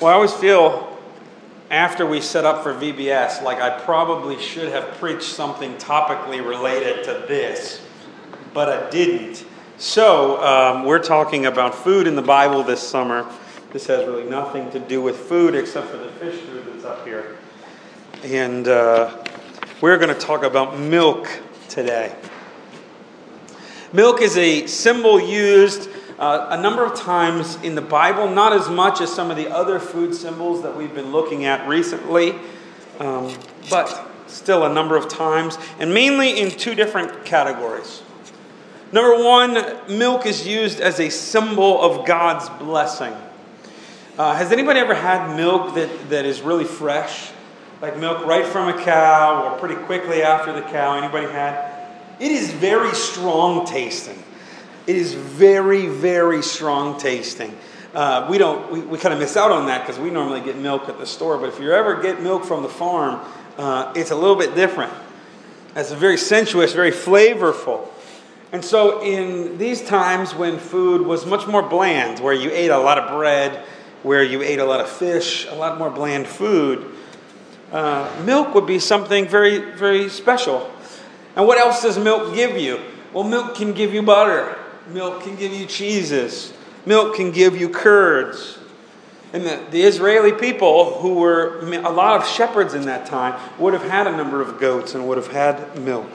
Well, I always feel after we set up for VBS like I probably should have preached something topically related to this, but I didn't. So, um, we're talking about food in the Bible this summer. This has really nothing to do with food except for the fish food that's up here. And uh, we're going to talk about milk today. Milk is a symbol used uh, a number of times in the Bible, not as much as some of the other food symbols that we've been looking at recently, um, but still a number of times, and mainly in two different categories. Number one, milk is used as a symbol of God's blessing. Uh, has anybody ever had milk that, that is really fresh? Like milk right from a cow or pretty quickly after the cow? Anybody had? It is very strong tasting. It is very, very strong tasting. Uh, we don't, we, we kind of miss out on that because we normally get milk at the store. But if you ever get milk from the farm, uh, it's a little bit different. It's very sensuous, very flavorful. And so, in these times when food was much more bland, where you ate a lot of bread, where you ate a lot of fish, a lot more bland food, uh, milk would be something very, very special. And what else does milk give you? Well, milk can give you butter, milk can give you cheeses, milk can give you curds. And the, the Israeli people, who were a lot of shepherds in that time, would have had a number of goats and would have had milk.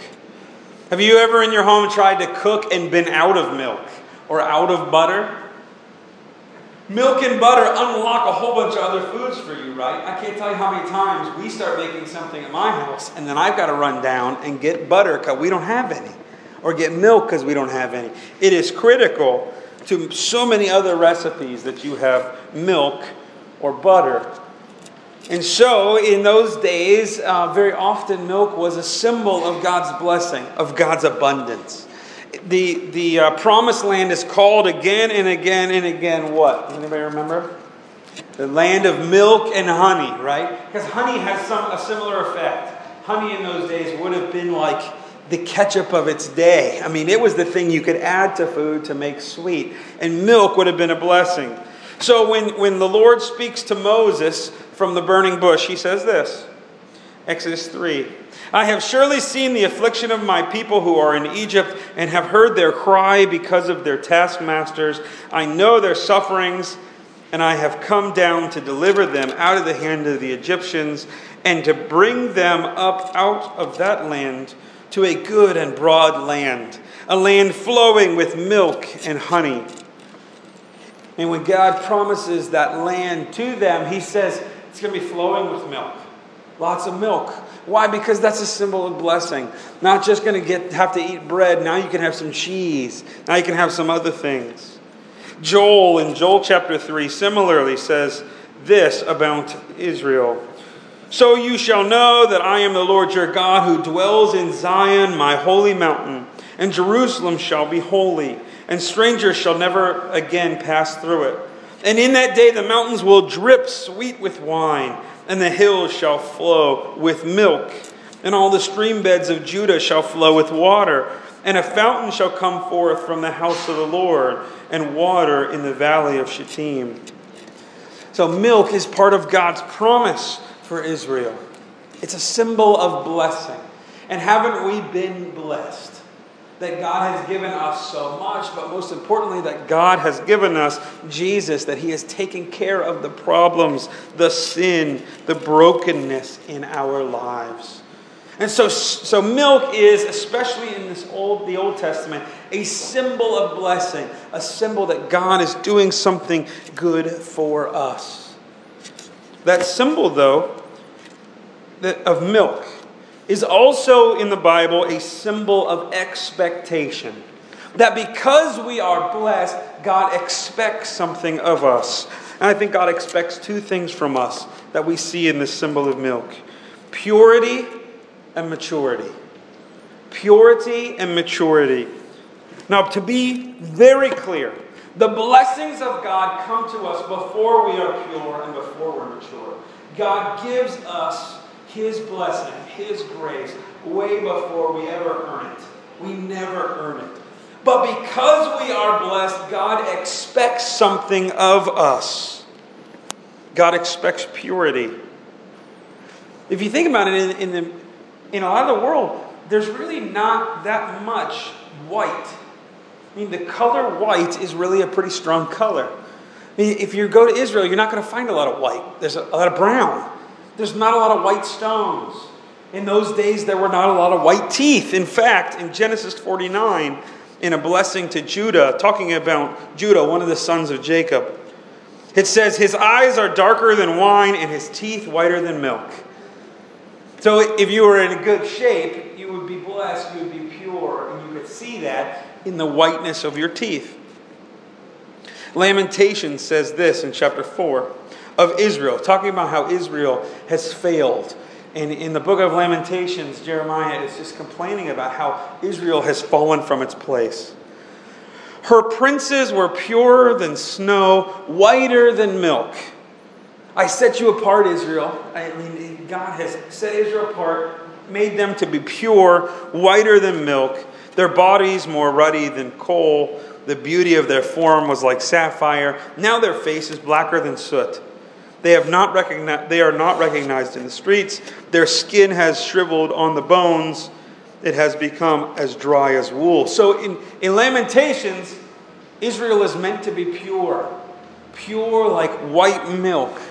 Have you ever in your home tried to cook and been out of milk or out of butter? Milk and butter unlock a whole bunch of other foods for you, right? I can't tell you how many times we start making something at my house and then I've got to run down and get butter because we don't have any, or get milk because we don't have any. It is critical to so many other recipes that you have milk or butter. And so, in those days, uh, very often milk was a symbol of God's blessing, of God's abundance the, the uh, promised land is called again and again and again what? Anybody remember? The land of milk and honey, right? Because honey has some, a similar effect. Honey in those days would have been like the ketchup of its day. I mean, it was the thing you could add to food to make sweet. And milk would have been a blessing. So when, when the Lord speaks to Moses from the burning bush, he says this Exodus 3 I have surely seen the affliction of my people who are in Egypt and have heard their cry because of their taskmasters. I know their sufferings, and I have come down to deliver them out of the hand of the Egyptians and to bring them up out of that land to a good and broad land, a land flowing with milk and honey. And when God promises that land to them, He says it's going to be flowing with milk. Lots of milk. Why? Because that's a symbol of blessing. Not just going to get have to eat bread. Now you can have some cheese. Now you can have some other things. Joel in Joel chapter 3 similarly says this about Israel. So you shall know that I am the Lord your God who dwells in Zion, my holy mountain, and Jerusalem shall be holy, and strangers shall never again pass through it. And in that day the mountains will drip sweet with wine and the hills shall flow with milk, and all the stream beds of Judah shall flow with water. And a fountain shall come forth from the house of the Lord, and water in the valley of Shittim. So, milk is part of God's promise for Israel. It's a symbol of blessing. And haven't we been blessed? that God has given us so much, but most importantly, that God has given us Jesus, that He has taken care of the problems, the sin, the brokenness in our lives. And so, so milk is, especially in this old, the Old Testament, a symbol of blessing, a symbol that God is doing something good for us. That symbol, though, of milk is also in the Bible a symbol of expectation. That because we are blessed, God expects something of us. And I think God expects two things from us that we see in this symbol of milk purity and maturity. Purity and maturity. Now, to be very clear, the blessings of God come to us before we are pure and before we're mature. God gives us his blessing, His grace, way before we ever earn it. We never earn it. But because we are blessed, God expects something of us. God expects purity. If you think about it, in, in, the, in a lot of the world, there's really not that much white. I mean, the color white is really a pretty strong color. I mean, if you go to Israel, you're not going to find a lot of white. There's a, a lot of brown. There's not a lot of white stones. In those days, there were not a lot of white teeth. In fact, in Genesis 49, in a blessing to Judah, talking about Judah, one of the sons of Jacob, it says, His eyes are darker than wine and his teeth whiter than milk. So if you were in good shape, you would be blessed, you would be pure, and you could see that in the whiteness of your teeth. Lamentation says this in chapter 4 of Israel, talking about how Israel has failed. And in the book of Lamentations, Jeremiah is just complaining about how Israel has fallen from its place. Her princes were purer than snow, whiter than milk. I set you apart, Israel. I mean, God has set Israel apart, made them to be pure, whiter than milk, their bodies more ruddy than coal. The beauty of their form was like sapphire. Now their face is blacker than soot. They, have not recognized, they are not recognized in the streets. Their skin has shriveled on the bones. It has become as dry as wool. So in, in Lamentations, Israel is meant to be pure, pure like white milk.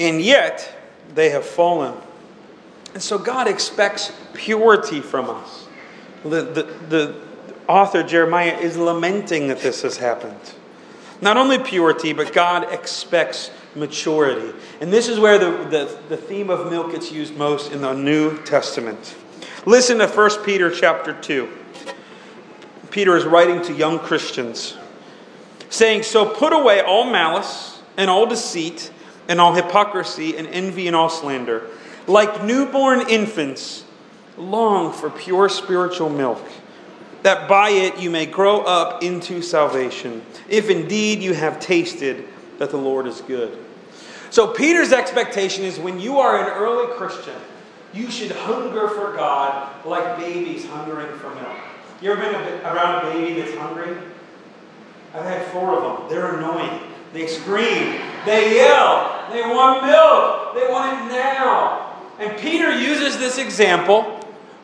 And yet, they have fallen. And so God expects purity from us. The, the, the author, Jeremiah, is lamenting that this has happened. Not only purity, but God expects maturity. And this is where the, the, the theme of milk gets used most in the New Testament. Listen to 1 Peter chapter 2. Peter is writing to young Christians, saying, So put away all malice and all deceit and all hypocrisy and envy and all slander. Like newborn infants, long for pure spiritual milk, that by it you may grow up into salvation, if indeed you have tasted that the Lord is good. So, Peter's expectation is when you are an early Christian, you should hunger for God like babies hungering for milk. You ever been around a baby that's hungry? I've had four of them. They're annoying. They scream. They yell. They want milk. They want it now. And Peter uses this example,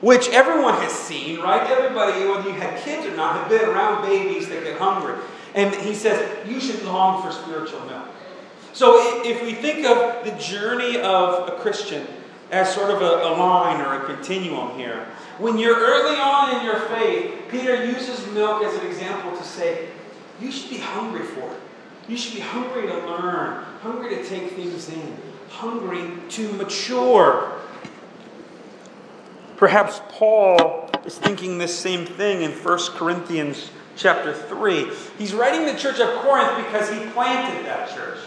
which everyone has seen, right? Everybody, whether you had kids or not, have been around babies that get hungry. And he says, you should long for spiritual milk. So if we think of the journey of a Christian as sort of a, a, line or a continuum here, when you're early on in your faith, Peter uses milk as an example to say, you should be hungry for it. You should be hungry to learn, hungry to take things in, hungry to mature. Perhaps Paul is thinking this same thing in 1 Corinthians chapter 3. He's writing the church of Corinth because he planted that church.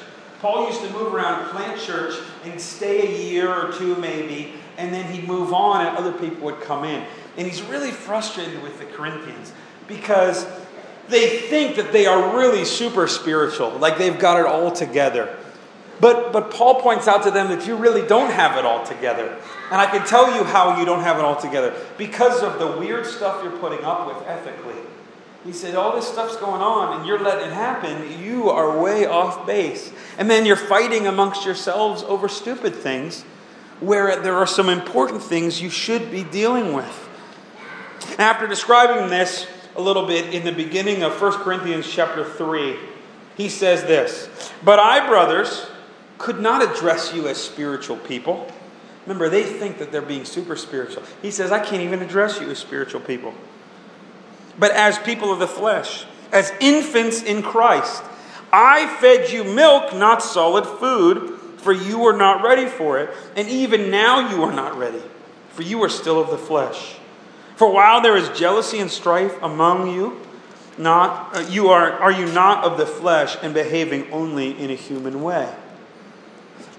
Paul used to move around plant church and stay a year or two maybe, and then he'd move on and other people would come in. And he's really frustrated with the Corinthians because they think that they are really super spiritual, like they've got it all together. But, but Paul points out to them that you really don't have it all together. And I can tell you how you don't have it all together because of the weird stuff you're putting up with ethically. He said, All this stuff's going on and you're letting it happen. You are way off base. And then you're fighting amongst yourselves over stupid things where there are some important things you should be dealing with. After describing this a little bit in the beginning of 1 Corinthians chapter 3, he says this But I, brothers, could not address you as spiritual people. Remember, they think that they're being super spiritual. He says, I can't even address you as spiritual people but as people of the flesh, as infants in Christ. I fed you milk, not solid food, for you were not ready for it, and even now you are not ready, for you are still of the flesh. For while there is jealousy and strife among you, not uh, you are are you not of the flesh and behaving only in a human way?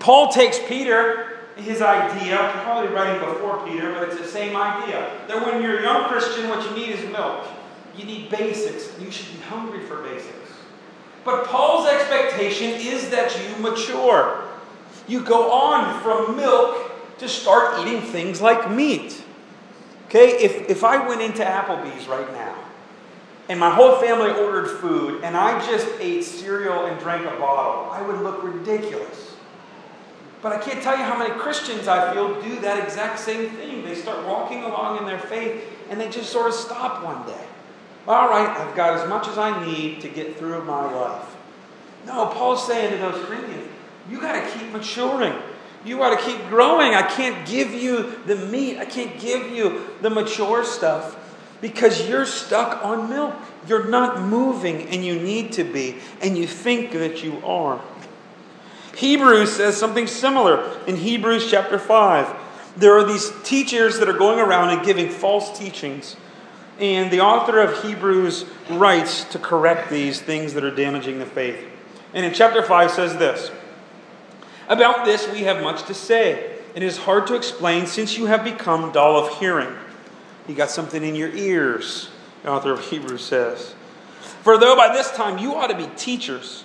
Paul takes Peter his idea, probably writing before Peter, but it's the same idea. That when you're a young Christian, what you need is milk. You need basics. You should be hungry for basics. But Paul's expectation is that you mature. You go on from milk to start eating things like meat. Okay, if, if I went into Applebee's right now and my whole family ordered food and I just ate cereal and drank a bottle, I would look ridiculous. But I can't tell you how many Christians I feel do that exact same thing. They start walking along in their faith and they just sort of stop one day. All right, I've got as much as I need to get through my life. No, Paul's saying to those Corinthians, you got to keep maturing. You got to keep growing. I can't give you the meat, I can't give you the mature stuff because you're stuck on milk. You're not moving and you need to be, and you think that you are. Hebrews says something similar in Hebrews chapter 5. There are these teachers that are going around and giving false teachings. And the author of Hebrews writes to correct these things that are damaging the faith. And in chapter 5 says this About this we have much to say. It is hard to explain since you have become dull of hearing. You got something in your ears, the author of Hebrews says. For though by this time you ought to be teachers,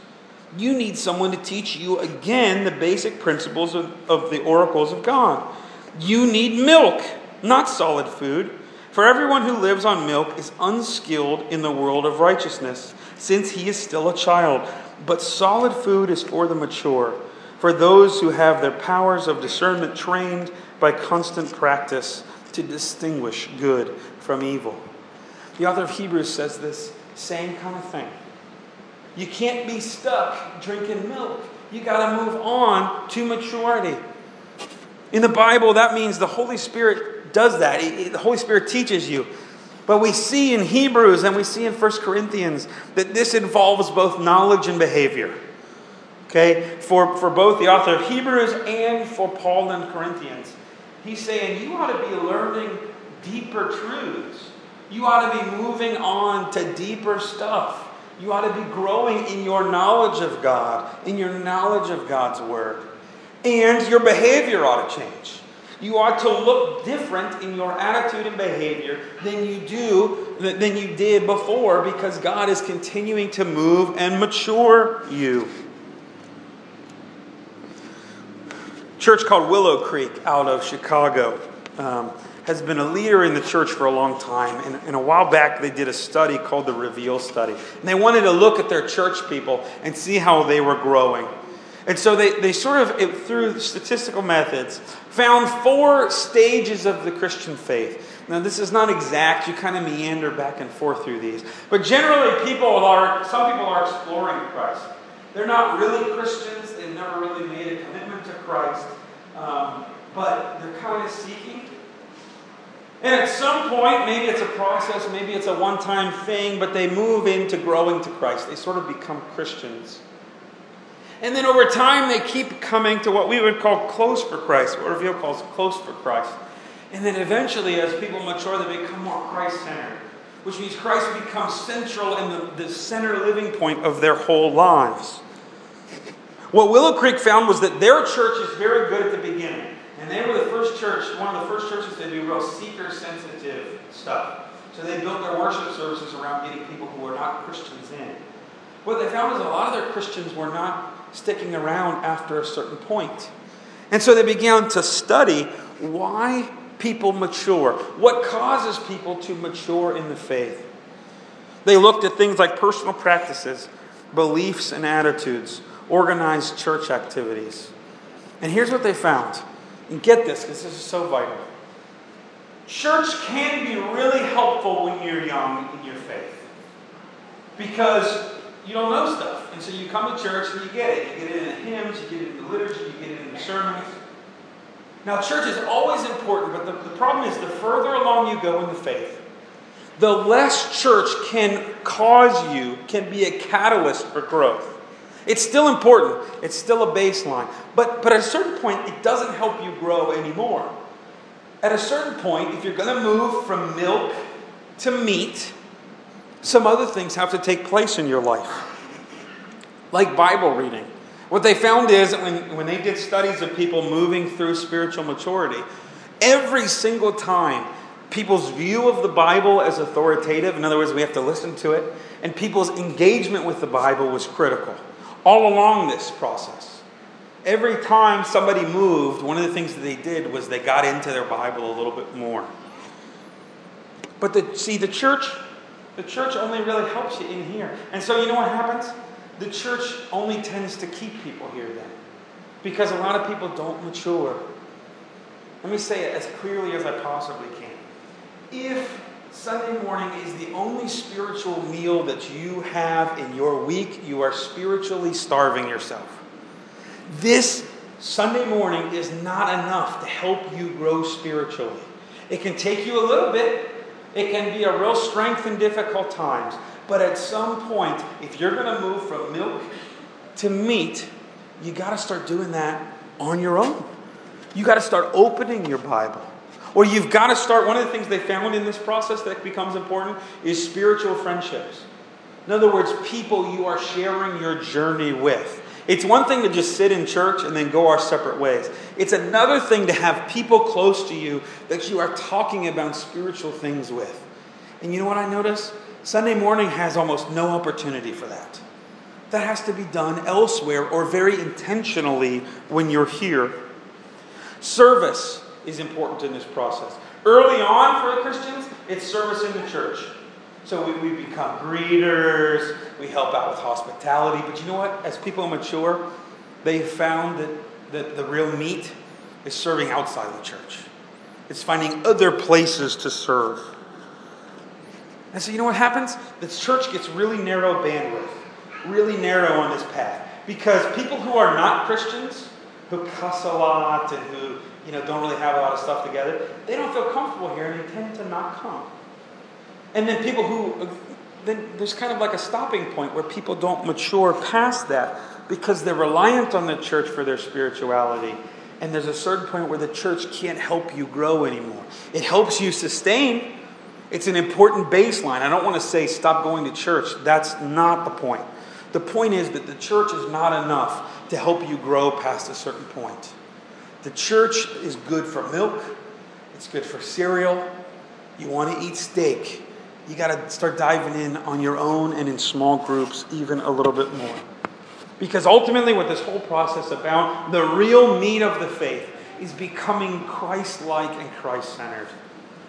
you need someone to teach you again the basic principles of, of the oracles of God. You need milk, not solid food. For everyone who lives on milk is unskilled in the world of righteousness, since he is still a child. But solid food is for the mature, for those who have their powers of discernment trained by constant practice to distinguish good from evil. The author of Hebrews says this same kind of thing. You can't be stuck drinking milk. You got to move on to maturity. In the Bible, that means the Holy Spirit does that. the Holy Spirit teaches you. But we see in Hebrews and we see in 1 Corinthians that this involves both knowledge and behavior. Okay? For, for both the author of Hebrews and for Paul and Corinthians. He's saying you ought to be learning deeper truths. You ought to be moving on to deeper stuff. You ought to be growing in your knowledge of God, in your knowledge of God's Word. And your behavior ought to change. You ought to look different in your attitude and behavior than you do than you did before because God is continuing to move and mature you. Church called Willow Creek out of Chicago. Um, has been a leader in the church for a long time. And, and, a while back, they did a study called the Reveal Study. And they wanted to look at their church people and see how they were growing. And so they, they sort of, through statistical methods, found four stages of the Christian faith. Now, this is not exact. You kind of meander back and forth through these. But generally, people are, some people are exploring Christ. They're not really Christians. They've never really made a commitment to Christ. Um, but they're kind of seeking. And at some point, maybe it's a process, maybe it's a one time thing, but they move into growing to Christ. They sort of become Christians. And then over time, they keep coming to what we would call close for Christ, what Reveal calls close for Christ. And then eventually, as people mature, they become more Christ centered, which means Christ becomes central in the, the center living point of their whole lives. What Willow Creek found was that their church is very good at the beginning. And they were the first church, one of the first churches to do real seeker sensitive stuff. So they built their worship services around getting people who were not Christians in. What they found is a lot of their Christians were not sticking around after a certain point. And so they began to study why people mature, what causes people to mature in the faith. They looked at things like personal practices, beliefs and attitudes, organized church activities. And here's what they found and get this, because this is so vital. Church can be really helpful when you're young in your faith. Because you don't know stuff. And so you come to church and you get it. You get it in the hymns, you get it in the liturgy, you get it in the sermons. Now, church is always important, but the, the problem is the further along you go in the faith, the less church can cause you, can be a catalyst for growth. It's still important, it's still a baseline. But, but at a certain point, it doesn't help you grow anymore. At a certain point, if you're going to move from milk to meat, some other things have to take place in your life, like Bible reading. What they found is that when, when they did studies of people moving through spiritual maturity, every single time people's view of the Bible as authoritative, in other words, we have to listen to it, and people's engagement with the Bible was critical all along this process. Every time somebody moved, one of the things that they did was they got into their Bible a little bit more. But the, see, the church, the church only really helps you in here. And so you know what happens? The church only tends to keep people here then. because a lot of people don't mature. Let me say it as clearly as I possibly can. If Sunday morning is the only spiritual meal that you have in your week, you are spiritually starving yourself. This Sunday morning is not enough to help you grow spiritually. It can take you a little bit, it can be a real strength in difficult times. But at some point, if you're going to move from milk to meat, you got to start doing that on your own. You got to start opening your Bible. Or you've got to start, one of the things they found in this process that becomes important is spiritual friendships. In other words, people you are sharing your journey with. It's one thing to just sit in church and then go our separate ways. It's another thing to have people close to you that you are talking about spiritual things with. And you know what I notice? Sunday morning has almost no opportunity for that. That has to be done elsewhere or very intentionally when you're here. Service is important in this process. Early on for the Christians, it's service in the church. So we, we become greeters, we help out with hospitality. But you know what? As people mature, they found that, that the real meat is serving outside the church. It's finding other places to serve. And so you know what happens? The church gets really narrow bandwidth, really narrow on this path. Because people who are not Christians, who cuss a lot and who you know, don't really have a lot of stuff together, they don't feel comfortable here and they tend to not come. And then people who, then there's kind of like a stopping point where people don't mature past that because they're reliant on the church for their spirituality. And there's a certain point where the church can't help you grow anymore. It helps you sustain. It's an important baseline. I don't want to say stop going to church. That's not the point. The point is that the church is not enough to help you grow past a certain point. The church is good for milk, it's good for cereal. You want to eat steak, you got to start diving in on your own and in small groups even a little bit more. Because ultimately, what this whole process about, the real meat of the faith, is becoming Christ like and Christ centered.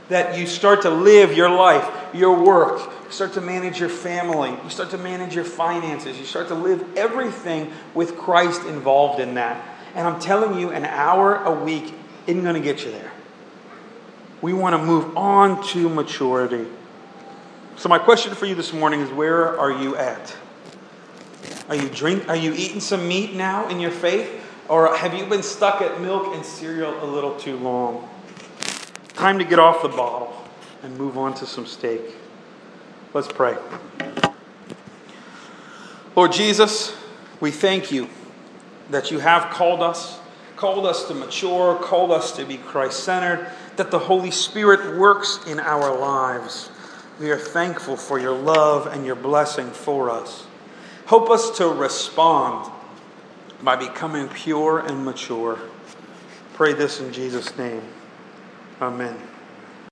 That you start to live your life, your work, you start to manage your family, you start to manage your finances, you start to live everything with Christ involved in that. And I'm telling you, an hour a week isn't going to get you there. We want to move on to maturity. So my question for you this morning is where are you at? Are you drink are you eating some meat now in your faith or have you been stuck at milk and cereal a little too long? Time to get off the bottle and move on to some steak. Let's pray. Lord Jesus, we thank you that you have called us, called us to mature, called us to be Christ centered, that the Holy Spirit works in our lives. We are thankful for your love and your blessing for us. Help us to respond by becoming pure and mature. Pray this in Jesus' name. Amen.